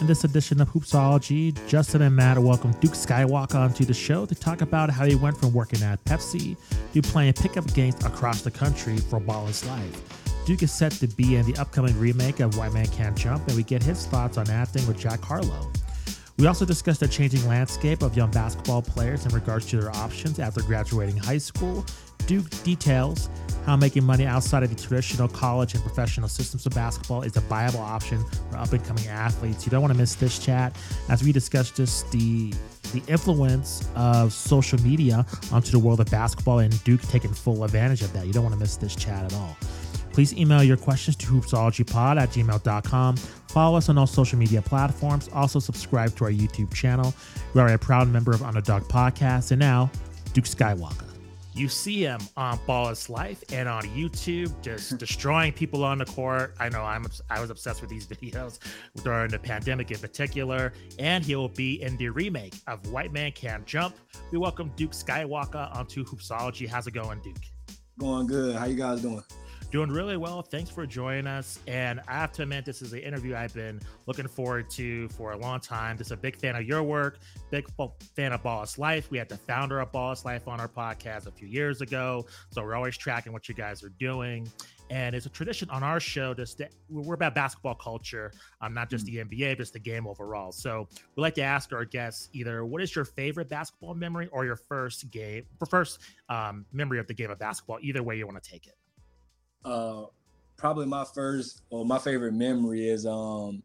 In this edition of Hoopsology, Justin and Matt welcome Duke Skywalka onto the show to talk about how he went from working at Pepsi to playing pickup games across the country for Ball's Life. Duke is set to be in the upcoming remake of White Men Can't Jump, and we get his thoughts on acting with Jack Harlow. We also discuss the changing landscape of young basketball players in regards to their options after graduating high school. Duke details how making money outside of the traditional college and professional systems of basketball is a viable option for up and coming athletes. You don't want to miss this chat as we discuss just the the influence of social media onto the world of basketball and Duke taking full advantage of that. You don't want to miss this chat at all. Please email your questions to hoopsologypod at gmail.com. Follow us on all social media platforms. Also, subscribe to our YouTube channel. We are a proud member of Underdog Podcast. And now, Duke Skywalka. You see him on Ball's Life and on YouTube, just destroying people on the court. I know I'm I was obsessed with these videos during the pandemic in particular, and he will be in the remake of White Man Can't Jump. We welcome Duke Skywalka onto Hoopsology. How's it going, Duke? Going good. How you guys doing? Doing really well. Thanks for joining us. And I have to admit, this is an interview I've been looking forward to for a long time. Just a big fan of your work, big fan of Ball's Life. We had the founder of Ball's Life on our podcast a few years ago. So we're always tracking what you guys are doing. And it's a tradition on our show just to, we're about basketball culture, um, not just mm-hmm. the NBA, just the game overall. So we like to ask our guests either what is your favorite basketball memory or your first game, first um, memory of the game of basketball. Either way you want to take it uh, probably my first or my favorite memory is um,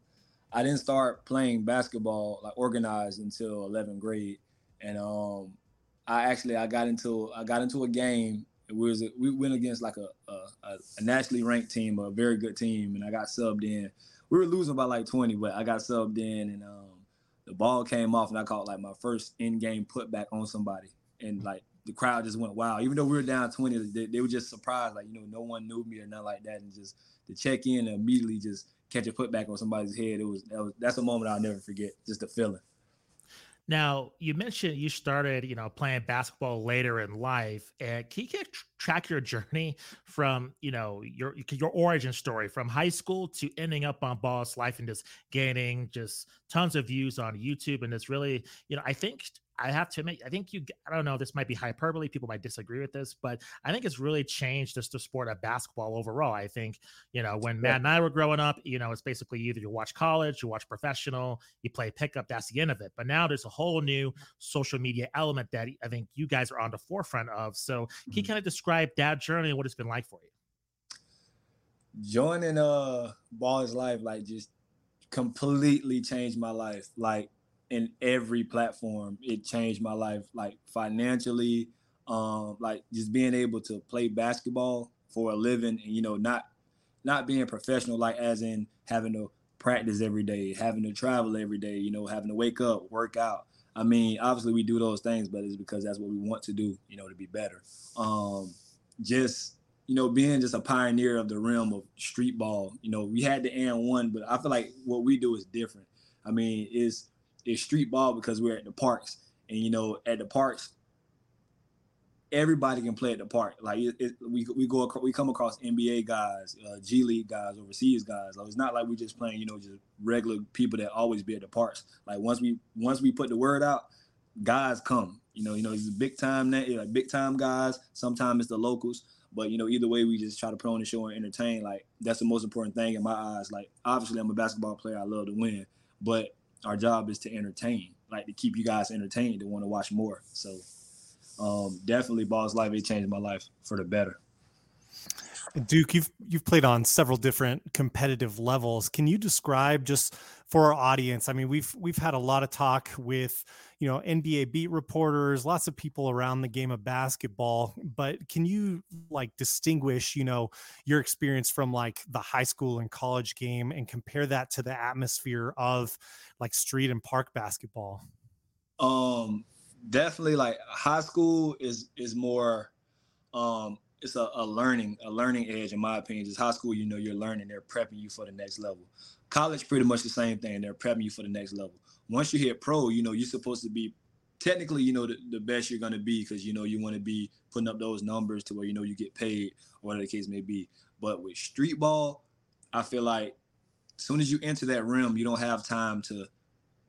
I didn't start playing basketball like organized until 11th grade, and um, I actually I got into I got into a game. It was we went against like a, a, a nationally ranked team, a very good team, and I got subbed in. We were losing by like 20, but I got subbed in, and um, the ball came off, and I caught like my first in-game putback on somebody, and like the crowd just went wild. Even though we were down 20, they, they, were just surprised, like, you know, no one knew me or nothing like that. And just to check in and immediately just catch a putback on somebody's head, it was, that was that's a moment I'll never forget, just the feeling. Now, you mentioned you started, you know, playing basketball later in life. And can you track your journey from, you know, your your origin story from high school to ending up on Ball's Life and just gaining just tons of views on YouTube? And it's really, you know, I think I have to admit, I think you, I don't know, this might be hyperbole. People might disagree with this, but I think it's really changed just the sport of basketball overall. I think, you know, when Matt and I were growing up, you know, it's basically either you watch college, you watch professional, you play pickup, that's the end of it. But now there's a whole new social media element that I think you guys are on the forefront of. So can you mm-hmm. kind of describe that journey and what it's been like for you? Joining uh Ball's Life, like just completely changed my life. Like in every platform. It changed my life, like financially, um, like just being able to play basketball for a living, and you know, not not being professional, like as in having to practice every day, having to travel every day, you know, having to wake up, work out. I mean, obviously we do those things, but it's because that's what we want to do, you know, to be better. Um, just you know, being just a pioneer of the realm of street ball. You know, we had the AND1, but I feel like what we do is different. I mean, it's is street ball because we're at the parks, and you know, at the parks, everybody can play at the park. Like it, it, we we go we come across NBA guys, uh, G League guys, overseas guys. Like it's not like we're just playing, you know, just regular people that always be at the parks. Like once we once we put the word out, guys come. You know, you know, it's big time that like big time guys. Sometimes it's the locals. But you know, either way, we just try to put on the show and entertain. Like that's the most important thing in my eyes. Like obviously, I'm a basketball player. I love to win, but our job is to entertain, like to keep you guys entertained and want to watch more. So um, definitely Ball's Life, it changed my life for the better. Duke, you've you've played on several different competitive levels. Can you describe just for our audience. I mean, we've we've had a lot of talk with you know NBA beat reporters, lots of people around the game of basketball. But can you like distinguish, you know, your experience from like the high school and college game and compare that to the atmosphere of like street and park basketball? Um, definitely like high school is is more um it's a, a learning a learning edge in my opinion just high school you know you're learning they're prepping you for the next level college pretty much the same thing they're prepping you for the next level once you hit pro you know you're supposed to be technically you know the, the best you're going to be because you know you want to be putting up those numbers to where you know you get paid or whatever the case may be but with street ball i feel like as soon as you enter that rim you don't have time to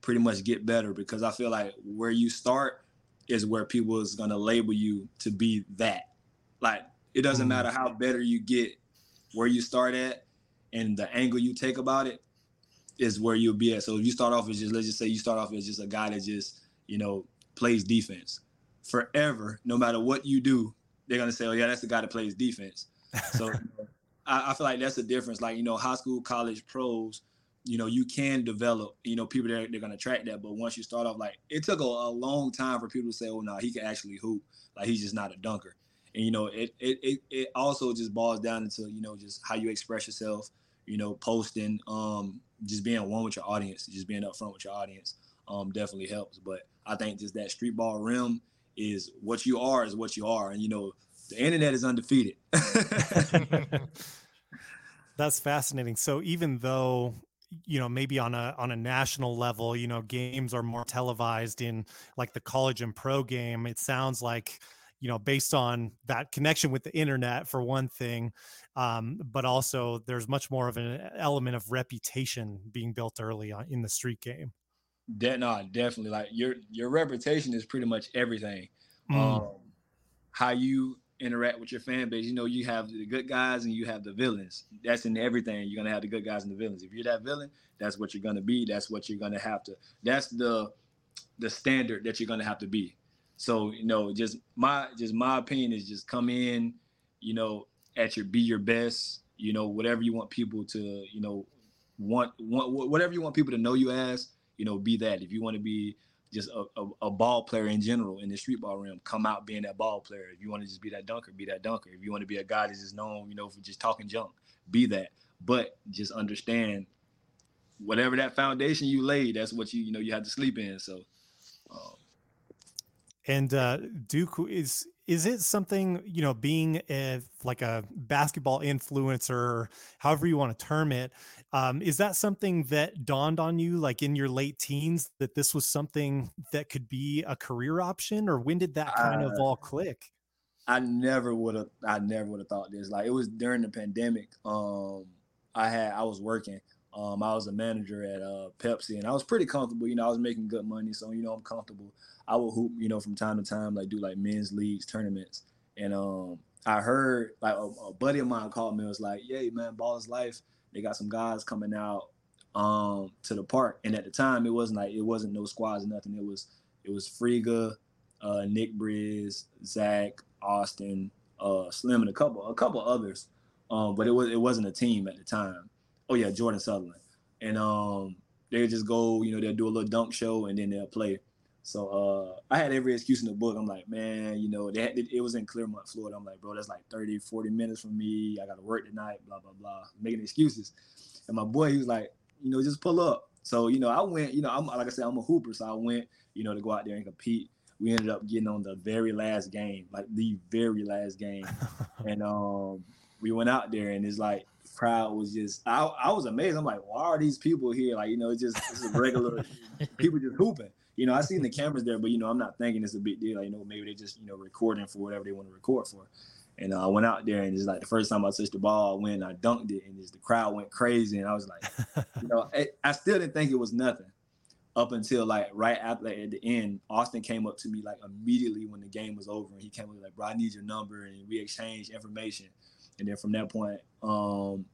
pretty much get better because i feel like where you start is where people is going to label you to be that like it doesn't mm. matter how better you get where you start at and the angle you take about it is where you'll be at. So if you start off as just let's just say you start off as just a guy that just, you know, plays defense. Forever, no matter what you do, they're gonna say, Oh yeah, that's the guy that plays defense. So I, I, feel like that's the difference. Like, you know, high school, college, pros, you know, you can develop, you know, people that they're gonna track that. But once you start off, like it took a, a long time for people to say, Oh no, he can actually hoop. Like he's just not a dunker and you know it, it it it also just boils down into you know just how you express yourself you know posting um just being one with your audience just being upfront with your audience um definitely helps. But i think just that street ball rim is what you are is what you are. And you know the internet is undefeated. That's fascinating. So even though you know maybe on a on a national level you know games are more televised in like the college and pro game it sounds like you know based on that connection with the internet for one thing um, but also there's much more of an element of reputation being built early on in the street game that no definitely like your your reputation is pretty much everything mm. um, how you interact with your fan base you know you have the good guys and you have the villains that's in everything you're gonna have the good guys and the villains if you're that villain that's what you're gonna be that's what you're gonna have to that's the the standard that you're gonna have to be so you know, just my just my opinion is just come in, you know, at your be your best. You know, whatever you want people to, you know, want want whatever you want people to know you as. You know, be that. If you want to be just a, a, a, ball player in general in the street ball realm, come out being that ball player. If you want to just be that dunker, be that dunker. If you want to be a guy that's just known, you know, for just talking junk, be that. But just understand whatever that foundation you laid, that's what you you know you have to sleep in. So. Um, and uh, Duke is is it something you know being a, like a basketball influencer, however you want to term it, um, is that something that dawned on you like in your late teens that this was something that could be a career option, or when did that kind uh, of all click? I never would have. I never would have thought this. Like it was during the pandemic. Um, I had I was working. Um, I was a manager at uh, Pepsi, and I was pretty comfortable. You know, I was making good money, so you know I'm comfortable. I would hoop, you know, from time to time, like do like men's leagues tournaments. And um, I heard like a, a, buddy of mine called me and was like, "Yay, man, ball is life. They got some guys coming out um to the park." And at the time, it wasn't like it wasn't no squads or nothing. It was it was Friga, uh, Nick Briz, Zach, Austin, uh, Slim, and a couple a couple others. Um, but it was it wasn't a team at the time. Oh yeah, Jordan Sutherland. And um, they just go, you know, they'll do a little dunk show and then they'll play. So uh, I had every excuse in the book. I'm like, man, you know, they had, it, it was in Clermont, Florida. I'm like, bro, that's like 30, 40 minutes from me. I got to work tonight, blah, blah, blah, making excuses. And my boy, he was like, you know, just pull up. So, you know, I went, you know, I'm like I said, I'm a hooper. So I went, you know, to go out there and compete. We ended up getting on the very last game, like the very last game. and um, we went out there and it's like, crowd was just I, I was amazed. I'm like, why are these people here? Like, you know, it's just it's a regular people just hooping you know, I seen the cameras there, but you know, I'm not thinking it's a big deal. Like, you know, maybe they just you know recording for whatever they want to record for. And uh, I went out there and it's like the first time I touched the ball, I went, I dunked it, and just the crowd went crazy. And I was like, you know, it, I still didn't think it was nothing up until like right after like, at the end, Austin came up to me like immediately when the game was over, and he came up like, "Bro, I need your number," and we exchanged information. And then from that point, um,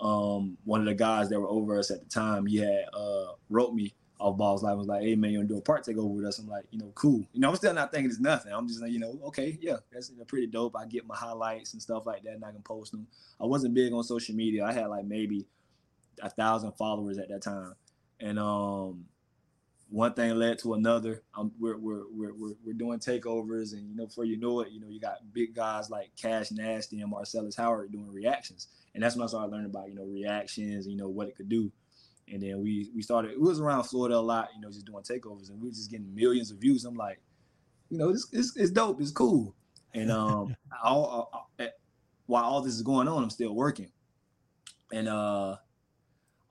um, one of the guys that were over us at the time, he had uh, wrote me off balls live was like, hey man, you wanna do a part takeover with us? I'm like, you know, cool. You know, I'm still not thinking it's nothing. I'm just like, you know, okay, yeah, that's pretty dope. I get my highlights and stuff like that, and I can post them. I wasn't big on social media. I had like maybe a thousand followers at that time, and um, one thing led to another. We're, we're we're we're we're doing takeovers, and you know, before you know it, you know, you got big guys like Cash Nasty and Marcellus Howard doing reactions, and that's when I started learning about you know reactions, you know, what it could do. And then we we started. It was around Florida a lot, you know, just doing takeovers, and we were just getting millions of views. I'm like, you know, this it's, it's dope, it's cool. And um, all, all, while all this is going on, I'm still working. And uh,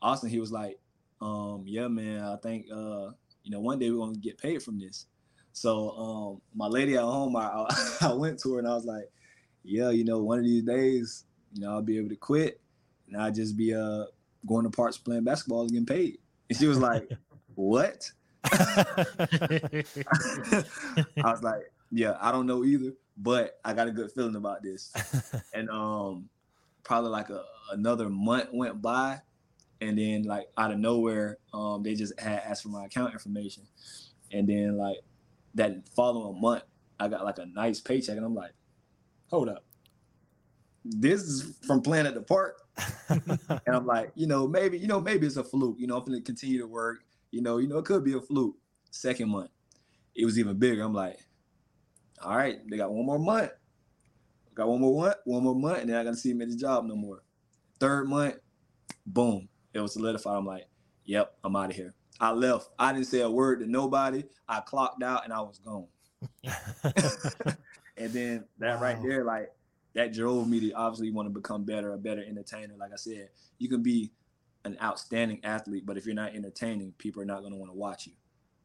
Austin, he was like, um, yeah, man, I think uh, you know, one day we're gonna get paid from this. So um, my lady at home, I, I went to her and I was like, yeah, you know, one of these days, you know, I'll be able to quit and I'll just be uh going to parks playing basketball and getting paid. And she was like, what? I was like, yeah, I don't know either, but I got a good feeling about this. and um, probably like a, another month went by, and then like out of nowhere, um, they just had asked for my account information, and then like that following month, I got like a nice paycheck, and I'm like, hold up, this is from playing at the park, and I'm like, you know, maybe you know maybe it's a fluke, you know, I'm gonna continue to work, you know, you know, it could be a fluke. Second month, it was even bigger. I'm like, all right, they got one more month. Got one more month, one more month, and then I gotta see him at the job no more. Third month, boom, it was solidified. I'm like, yep, I'm out of here. I left. I didn't say a word to nobody. I clocked out and I was gone. and then that wow. right there, like that drove me to obviously want to become better, a better entertainer. Like I said, you can be an outstanding athlete, but if you're not entertaining, people are not going to want to watch you.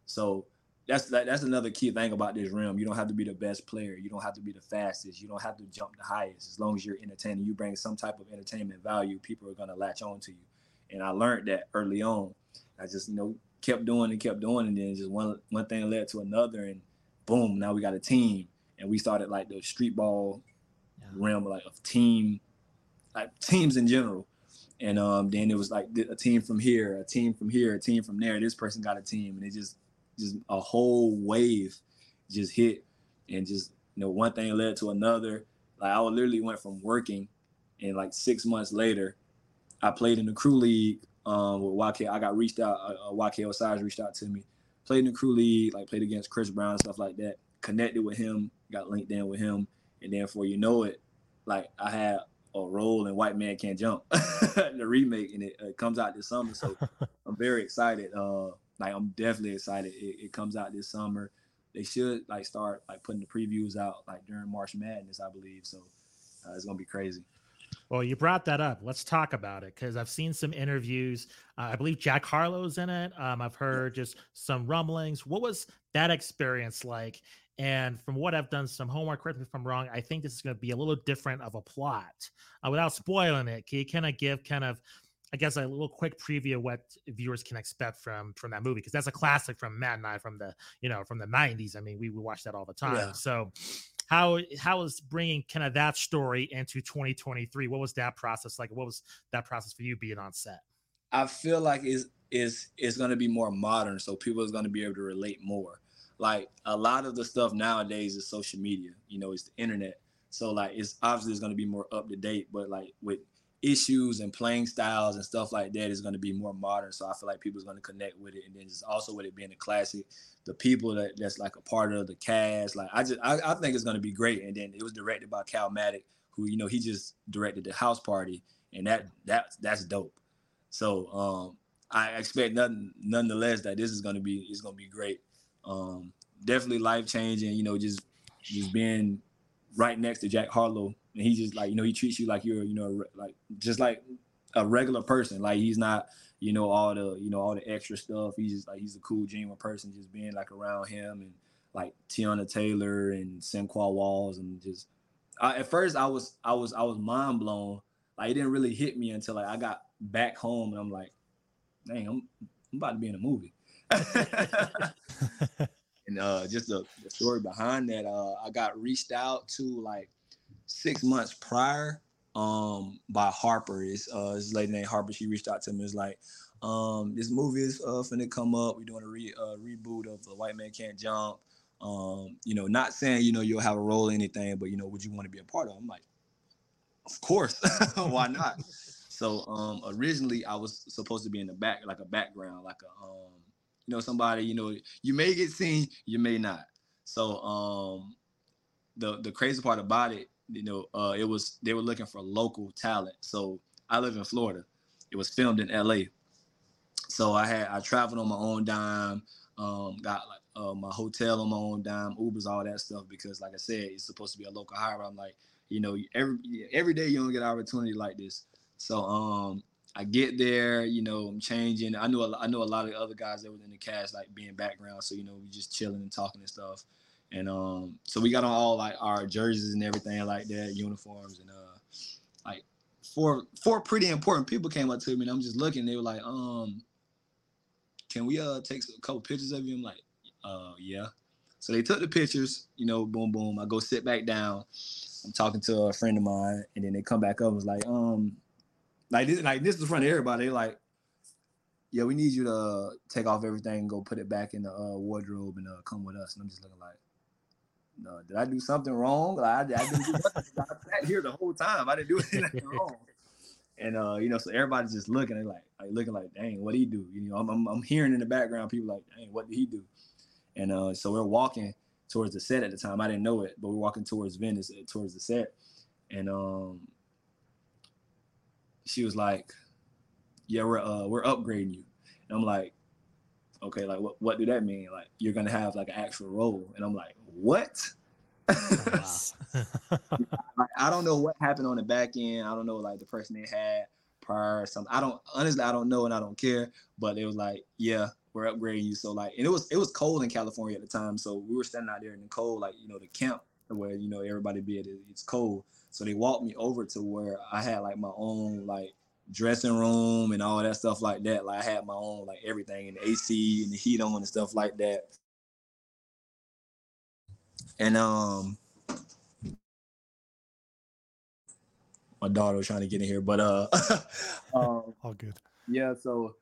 So that's that, that's another key thing about this realm. You don't have to be the best player. You don't have to be the fastest. You don't have to jump the highest. As long as you're entertaining, you bring some type of entertainment value. People are gonna latch on to you. And I learned that early on. I just you know kept doing and kept doing, and then just one one thing led to another, and boom, now we got a team, and we started like the street ball. Realm, like of team, like teams in general. And um, then it was like a team from here, a team from here, a team from there. This person got a team, and it just just a whole wave just hit and just you know one thing led to another like i literally went from working and like six months later i played in the crew league um with YK. i got reached out uh, uh YK Osiris reached out to me played in the crew league like played against chris brown and stuff like that connected with him got linked in with him and then for you know it like i had a role in white man can't jump the remake and it, it comes out this summer so i'm very excited uh like I'm definitely excited. It, it, comes out this summer. They should like start like putting the previews out like during March Madness, I believe. So uh, it's gonna be crazy. Well, you brought that up. Let's talk about it because I've seen some interviews. Uh, I believe Jack Harlow's in it. Um, I've heard just some rumblings. What was that experience like? And from what I've done some homework, correct me if I'm wrong, I think this is going to be a little different of a plot. Uh, without spoiling it, can you kind of give kind of I guess a little quick preview of what viewers can expect from from that movie because that's a classic from Matt and I from the you know from the '90s. I mean, we we watch that all the time. Yeah. So, how how is bringing kind of that story into 2023? What was that process like? What was that process for you being on set? I feel like is is is going to be more modern, so people is going to be able to relate more. Like a lot of the stuff nowadays is social media. You know, it's the internet. So like it's obviously it's going to be more up to date, but like with issues and playing styles and stuff like that is going to be more modern. So I feel like people's going to connect with it, and then just also with it being a classic, the people that that's like a part of the cast, like I just I, I think it's going to be great. And then it was directed by Calmatic, who you know he just directed the House Party, and that that that's dope. So um, I expect nothing nonetheless that this is going to be it's going to be great. Um, definitely life changing. You know, just just being right next to Jack Harlow and he just like you know he treats you like you're you know like just like a regular person. Like he's not you know all the you know all the extra stuff. He's just like he's a cool genuine person. Just being like around him and like Teyana Taylor and Sinqua Walls and just I, at first I was I was I was mind blown. Like it didn't really hit me until like I got back home and I'm like, dang, I'm I'm about to be in a movie. and uh, just the, the, story behind that, uh, I got reached out to like six months prior um by Harper. It's uh this lady named Harper. She reached out to me. It's like, um, this movie is uh finna come up. We're doing a re uh, reboot of The White Man Can't Jump. Um, you know, not saying you know you'll have a role in anything, but you know, would you want to be a part of? I'm like, of course, why not? So um originally I was supposed to be in the back, like a background, like a um, you know, somebody, you know, you may get seen, you may not. So um the the crazy part about it, you know, uh it was they were looking for local talent. So I live in Florida. It was filmed in LA. So I had I traveled on my own dime, um, got like uh, my hotel on my own dime, Ubers, all that stuff. Because like I said, it's supposed to be a local hire. I'm like, you know, every every day you don't get an opportunity like this. So um, I get there, you know, I'm changing. I know a, I know a lot of other guys that were in the cast, like being background. So you know, we just chilling and talking and stuff. And um, so we got on all like our jerseys and everything like that, uniforms, and uh, like four four pretty important people came up to me, and I'm just looking. They were like, um, can we uh take a couple pictures of you? I'm like, uh, yeah. So they took the pictures, you know, boom, boom. I go sit back down. I'm talking to a friend of mine, and then they come back up and was like, um, like this, like this is in front of everybody. Like, yeah, we need you to take off everything and go put it back in the uh, wardrobe and uh, come with us. And I'm just looking like, no, did I do something wrong? Like, I, I didn't do nothing. I sat here the whole time. I didn't do anything wrong. And uh, you know, so everybody's just looking and like, like looking like, dang, what he do? You know, I'm, I'm, I'm hearing in the background people like, dang, what did he do? And uh, so we're walking towards the set at the time. I didn't know it, but we're walking towards Venice, uh, towards the set, and um, she was like, "Yeah, we're uh, we're upgrading you," and I'm like, "Okay, like what what do that mean? Like you're gonna have like an actual role?" And I'm like, "What?" like, I don't know what happened on the back end. I don't know like the person they had prior or something. I don't honestly I don't know and I don't care. But it was like, yeah, we're upgrading you. So like, and it was it was cold in California at the time. So we were standing out there in the cold, like you know the camp where you know everybody be at it, it's cold. So they walked me over to where I had like my own like dressing room and all that stuff like that. Like I had my own like everything and the AC and the heat on and stuff like that. And um my daughter was trying to get in here, but uh um, all good. Yeah, so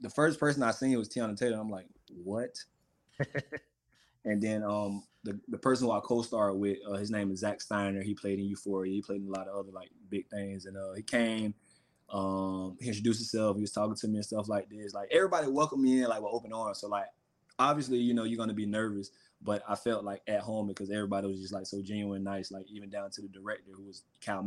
the first person I seen was Teyana Taylor. I'm like, what? and then um the, the person who I co-starred with, uh, his name is Zach Steiner. He played in Euphoria. He played in a lot of other like big things. And uh, he came, um, he introduced himself. He was talking to me and stuff like this. Like everybody welcomed me in like with open arms. So like obviously, you know, you're gonna be nervous, but I felt like at home because everybody was just like so genuine, nice. Like even down to the director who was Cal.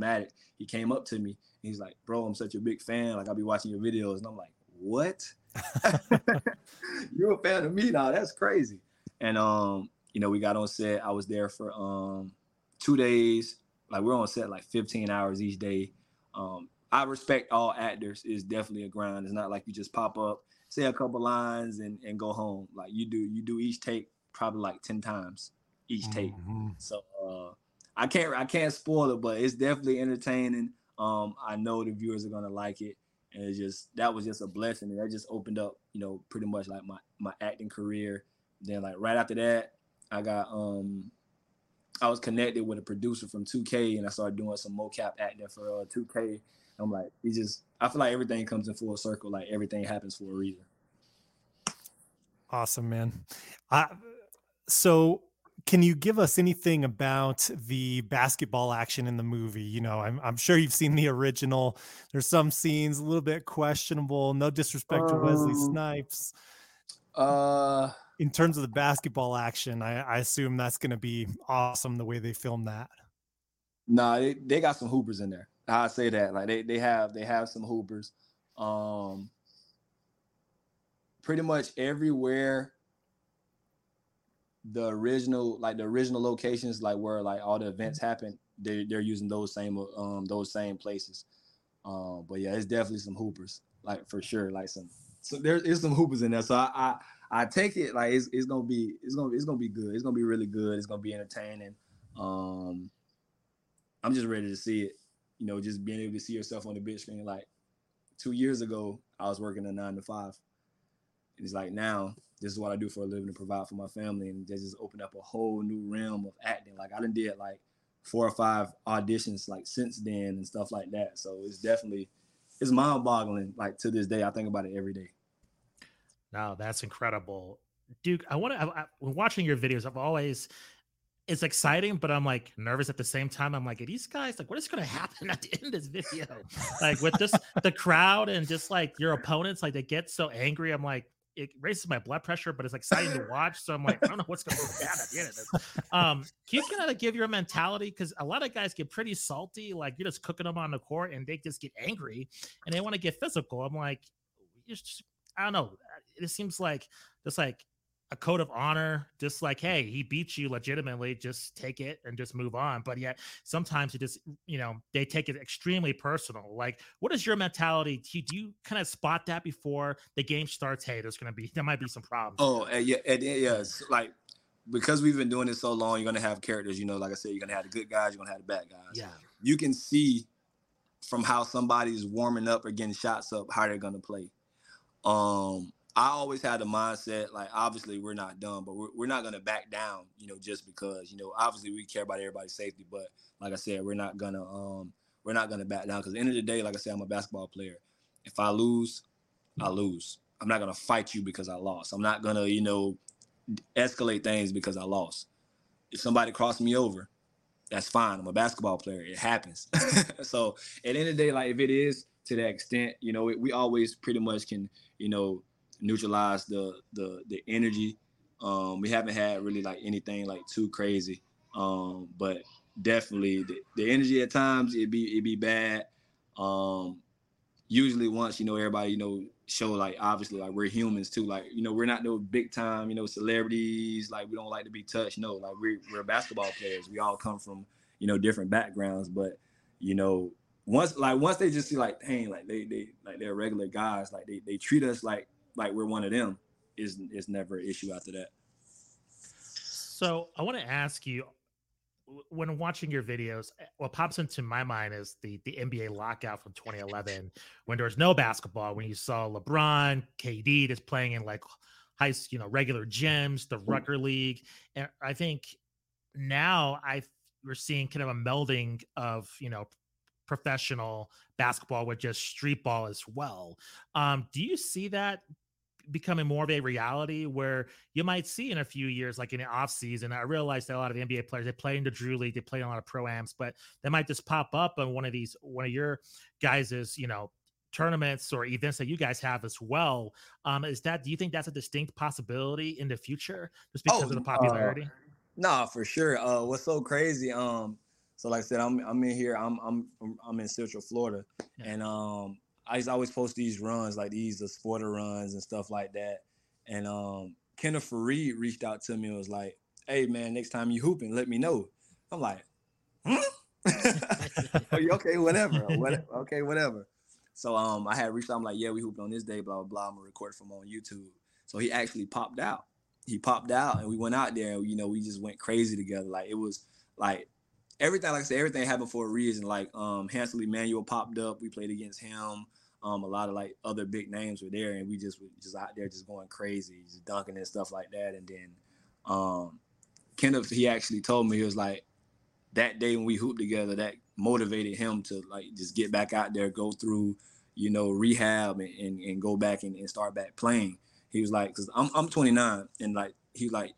He came up to me. he's like, "Bro, I'm such a big fan. Like I'll be watching your videos." And I'm like, "What? You're a fan of me now? That's crazy." And um, you know, we got on set. I was there for um two days. Like we're on set like 15 hours each day. Um, I respect all actors. It's definitely a grind. It's not like you just pop up, say a couple lines, and and go home. Like you do, you do each take probably like 10 times each take. Mm-hmm. So uh, I can't I can't spoil it, but it's definitely entertaining. Um, I know the viewers are gonna like it, and it just that was just a blessing. And that just opened up, you know, pretty much like my my acting career. Then like right after that, I got um I was connected with a producer from 2K and I started doing some mocap acting for uh, 2K. I'm like, it just I feel like everything comes in full circle, like everything happens for a reason. Awesome, man. I, so can you give us anything about the basketball action in the movie? You know, I'm, I'm sure you've seen the original. There's some scenes a little bit questionable. No disrespect um, to Wesley um, Snipes. Uh, in terms of the basketball action, I, I assume that's going to be awesome the way they film that. No, nah, they, they got some hoopers in there. I say that like they they have they have some hoopers. Um, pretty much everywhere the original like the original locations like where like all the events happen they they're using those same um those same places um but yeah it's definitely some hoopers like for sure like some so there is some hoopers in there so I, I I take it like it's, it's gonna be it's gonna it's gonna be good. It's gonna be really good. It's gonna be entertaining. Um, I'm just ready to see it. You know, just being able to see yourself on the big screen. Like two years ago, I was working a nine to five. And it's like now, this is what I do for a living to provide for my family, and they just opened up a whole new realm of acting. Like I done did like four or five auditions like since then and stuff like that. So it's definitely it's mind boggling. Like to this day, I think about it every day. No, that's incredible. Duke, I want to, when watching your videos, I've always, it's exciting, but I'm like nervous at the same time. I'm like, these guys like, what is going to happen at the end of this video? like with this, the crowd and just like your opponents, like they get so angry. I'm like, it raises my blood pressure, but it's exciting to watch. So I'm like, I don't know what's going to go down at the end of this. Um, can you kind of give your mentality? Because a lot of guys get pretty salty, like you're just cooking them on the court and they just get angry and they want to get physical. I'm like, just, I don't know. It seems like just like a code of honor, just like, hey, he beat you legitimately, just take it and just move on. But yet sometimes it just, you know, they take it extremely personal. Like, what is your mentality? Do you, do you kind of spot that before the game starts? Hey, there's going to be, there might be some problems. Oh, and yeah, and, yeah. It's like, because we've been doing this so long, you're going to have characters, you know, like I said, you're going to have the good guys, you're going to have the bad guys. Yeah. You can see from how somebody's warming up or getting shots up, how they're going to play. Um, I always had the mindset like obviously we're not done, but we're, we're not gonna back down, you know, just because you know obviously we care about everybody's safety, but like I said, we're not gonna um we're not gonna back down because the end of the day, like I said, I'm a basketball player. If I lose, I lose. I'm not gonna fight you because I lost. I'm not gonna you know escalate things because I lost. If somebody crossed me over, that's fine. I'm a basketball player. It happens. so at the end of the day, like if it is to that extent, you know, we always pretty much can, you know, neutralize the the the energy. Um, we haven't had really like anything like too crazy, um, but definitely the, the energy at times it be it be bad. Um, usually once you know everybody you know show like obviously like we're humans too. Like you know we're not no big time you know celebrities. Like we don't like to be touched. No like we're, we're basketball players. We all come from you know different backgrounds. But you know once like once they just see like dang like they they like they're regular guys like they, they treat us like like we're one of them is is never an issue after that. So I want to ask you, when watching your videos, eh, what pops into my mind is the the NBA lockout from 2011, when there was no basketball, when you saw LeBron, KD just playing in like high, you know, regular gyms, the Rucker League, and I think now I we're seeing kind of a melding of you know professional basketball with just street ball as well. Um, do you see that becoming more of a reality where you might see in a few years, like in the off season. I realize that a lot of the NBA players they play in the Drew League, they play in a lot of pro ams, but they might just pop up on one of these one of your guys's, you know, tournaments or events that you guys have as well. Um, is that do you think that's a distinct possibility in the future just because oh, of the popularity? Uh, nah, for sure. Uh, what's so crazy? Um, so like I said, I'm I'm in here. I'm I'm I'm in Central Florida, yeah. and um, I used to always post these runs, like these the sporter runs and stuff like that. And um, Kenneth Faried reached out to me and was like, "Hey man, next time you hooping, let me know." I'm like, "Hmm." okay, whatever. okay, whatever. So um, I had reached out. I'm like, "Yeah, we hooped on this day, blah blah blah." I'm gonna record from on YouTube. So he actually popped out. He popped out, and we went out there. You know, we just went crazy together. Like it was like everything. Like I said, everything happened for a reason. Like um, Hansel Emmanuel popped up. We played against him. Um, a lot of like other big names were there, and we just were just out there just going crazy, just dunking and stuff like that. And then um, Kenneth, he actually told me he was like that day when we hooped together, that motivated him to like just get back out there, go through, you know, rehab and, and, and go back and, and start back playing. He was like, because I'm I'm 29, and like he like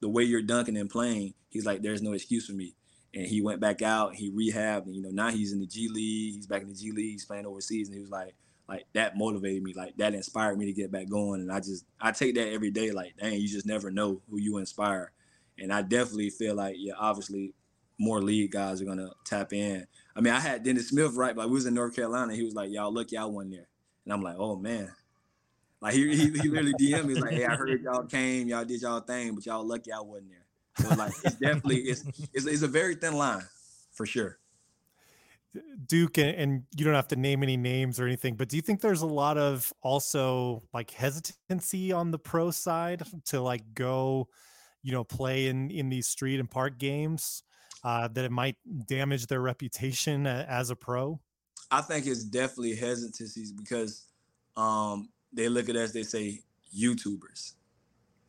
the way you're dunking and playing, he's like, there's no excuse for me and he went back out. He rehabbed, and you know now he's in the G League. He's back in the G League. He's playing overseas, and he was like, like that motivated me. Like that inspired me to get back going. And I just I take that every day. Like dang, you just never know who you inspire. And I definitely feel like yeah, obviously more league guys are gonna tap in. I mean, I had Dennis Smith right, like we was in North Carolina. He was like, y'all look, y'all won there, and I'm like, oh man. Like he, he, he literally DM'd me. He's like, hey, I heard y'all came, y'all did y'all thing, but y'all lucky I wasn't there. So like it's definitely it's, it's it's a very thin line for sure. Duke, and you don't have to name any names or anything, but do you think there's a lot of also like hesitancy on the pro side to like go, you know, play in in these street and park games uh, that it might damage their reputation as a pro? I think it's definitely hesitancies because um, they look at us, they say YouTubers.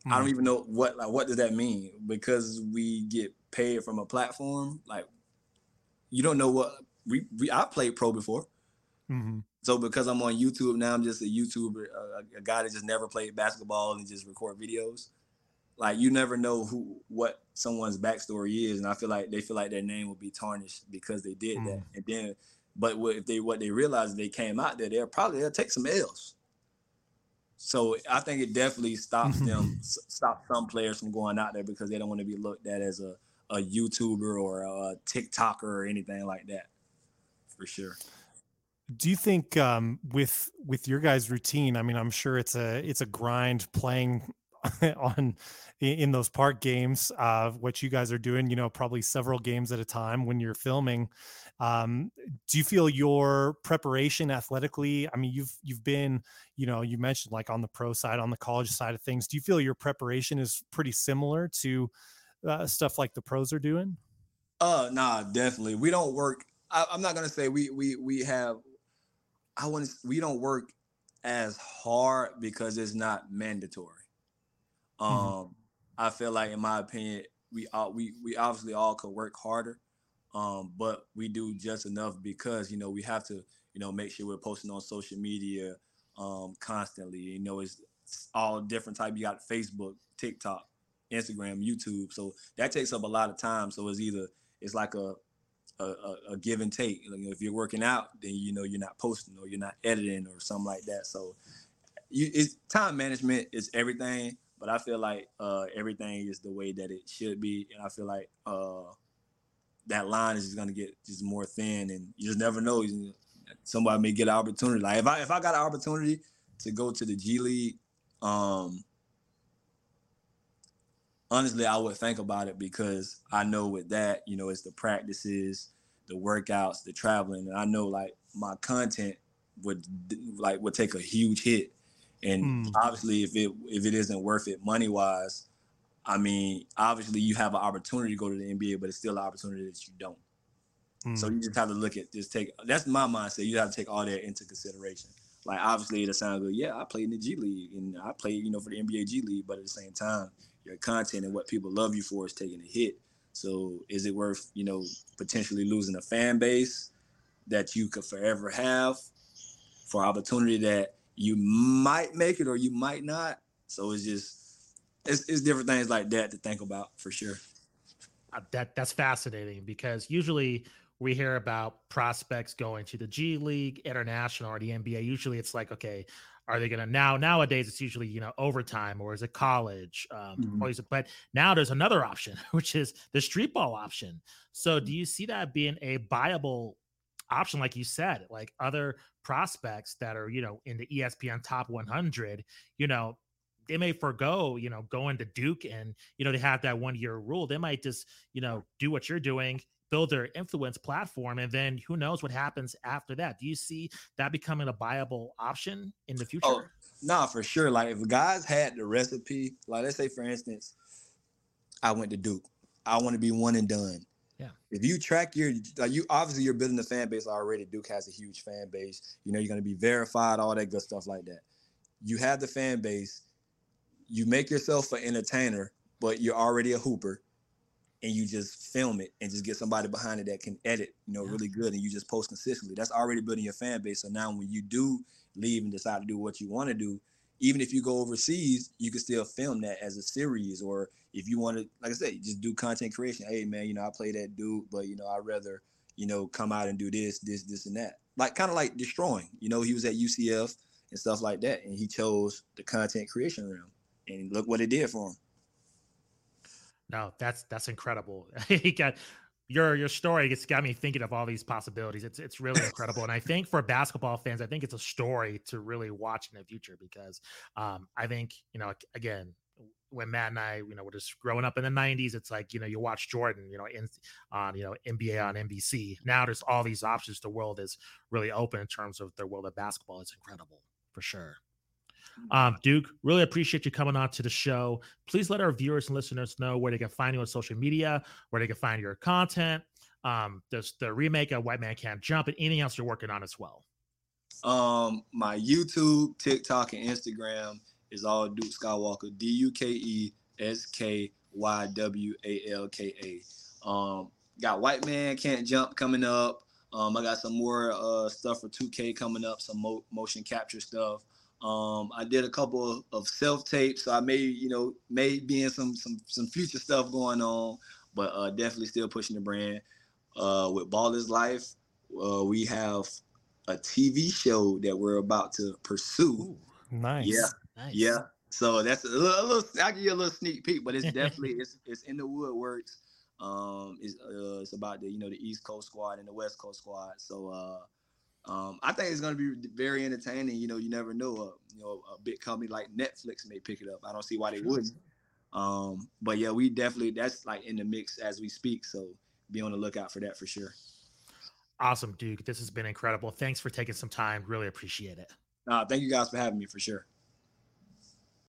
Mm-hmm. I don't mm-hmm. even know what like what does that mean because we get paid from a platform. Like you don't know what we, we I played pro before. Mm-hmm. So because I'm on YouTube now, I'm just a YouTuber, a, a, guy that just never played basketball and just record videos. like you never know who what someone's backstory is, and I feel like they feel like their name will be tarnished because they did mm. that. And then, but what, if they what they realize they came out there, they'll probably they'll take some L's. So I think it definitely stops them, stops some players from going out there because they don't want to be looked at as a a YouTuber or a TikToker or anything like that. For sure. Do you think um, with with your guys' routine? I mean, I'm sure it's a it's a grind playing on in those park games. Uh, what you guys are doing, you know, probably several games at a time when you're filming. Um, do you feel your preparation athletically? I mean, you've you've been, you know, you mentioned like on the pro side, on the college side of things. Do you feel your preparation is pretty similar to uh, stuff like the pros are doing? Uh, nah, definitely. We don't work. I, am not gonna say we we we have. I want to. We don't work as hard because it's not mandatory. Mm-hmm. Um, mm-hmm. I feel like, in my opinion, we all we we obviously all could work harder, um, but we do just enough because you know we have to you know make sure we're posting on social media um, constantly. You know, it's, it's all different type. You got Facebook, TikTok, Instagram, YouTube. So that takes up a lot of time. So it's either it's like a a, a give and take. You know, if you're working out, then you know you're not posting or you're not editing or something like that. So you, it's time management is everything. But I feel like uh, everything is the way that it should be, and I feel like uh, that line is just gonna get just more thin, and you just never know. Somebody may get an opportunity. Like if I if I got an opportunity to go to the G League, um, honestly, I would think about it because I know with that, you know, it's the practices, the workouts, the traveling, and I know like my content would like would take a huge hit. And mm. obviously, if it if it isn't worth it money wise, I mean, obviously you have an opportunity to go to the NBA, but it's still an opportunity that you don't. Mm. So you just have to look at just take that's my mindset. You have to take all that into consideration. Like obviously it sounds good. Yeah, I played in the G League and I played, you know, for the NBA G League, but at the same time, your content and what people love you for is taking a hit. So is it worth, you know, potentially losing a fan base that you could forever have for opportunity that you might make it or you might not? So it's just it's, it's different things like that to think about for sure. Uh, that that's fascinating because usually we hear about prospects going to the G League, international, or the NBA. Usually it's like, okay, are they going to now? Nowadays, it's usually you know overtime or is it college? Um, mm-hmm. But now there's another option, which is the street ball option. So, do you see that being a viable option, like you said, like other prospects that are you know in the ESPN top 100? You know, they may forego, you know, going to Duke and, you know, they have that one year rule. They might just, you know, do what you're doing, build their influence platform and then who knows what happens after that. Do you see that becoming a viable option in the oh, future? oh, nah for sure. Like if guys had the recipe like let's say for instance i went to duke. I want to be one and done. Yeah. If you track your like you obviously you're building a fan base already. Duke has a huge fan base. You know you're going to be verified all that good stuff like that. You have the fan base you make yourself an entertainer but you're already a hooper and you just film it and just get somebody behind it that can edit, you know, yeah. really good, and you just post consistently. That's already building your fan base. So now when you do leave and decide to do what you want to do, even if you go overseas, you can still film that as a series. Or if you want to, like I said, just do content creation. Hey man, you know, I play that dude, but you know, I'd rather, you know, come out and do this, this, this, and that. Like kind of like destroying. You know, he was at UCF and stuff like that, and he chose the content creation realm. And look what it did for him. No, that's that's incredible. he got your your story it's got me thinking of all these possibilities. It's it's really incredible, and I think for basketball fans, I think it's a story to really watch in the future because um, I think you know again when Matt and I you know were just growing up in the '90s, it's like you know you watch Jordan, you know, in on you know NBA on NBC. Now there's all these options. The world is really open in terms of the world of basketball. It's incredible for sure. Um, Duke, really appreciate you coming on to the show. Please let our viewers and listeners know where they can find you on social media, where they can find your content. Um, the remake of White Man Can't Jump, and anything else you're working on as well. Um, my YouTube, TikTok, and Instagram is all Duke Skywalka. D U K E S K Y W A L K A. Um, got White Man Can't Jump coming up. Um, I got some more uh, stuff for 2K coming up, some mo- motion capture stuff. Um, I did a couple of, of self tapes, so I may, you know, may be in some some some future stuff going on, but uh, definitely still pushing the brand. Uh, with Ball is Life, uh, we have a TV show that we're about to pursue. Ooh, nice. Yeah. Nice. Yeah. So that's a little, a little, I'll give you a little sneak peek, but it's definitely it's it's in the woodworks. Um, it's uh, it's about the you know the East Coast squad and the West Coast squad. So uh, um, I think it's gonna be very entertaining. You know, you never know. Uh, you know, a big company like Netflix may pick it up. I don't see why they wouldn't. Um, but yeah, we definitely that's like in the mix as we speak. So be on the lookout for that for sure. Awesome, Duke. This has been incredible. Thanks for taking some time. Really appreciate it. Uh, thank you guys for having me for sure.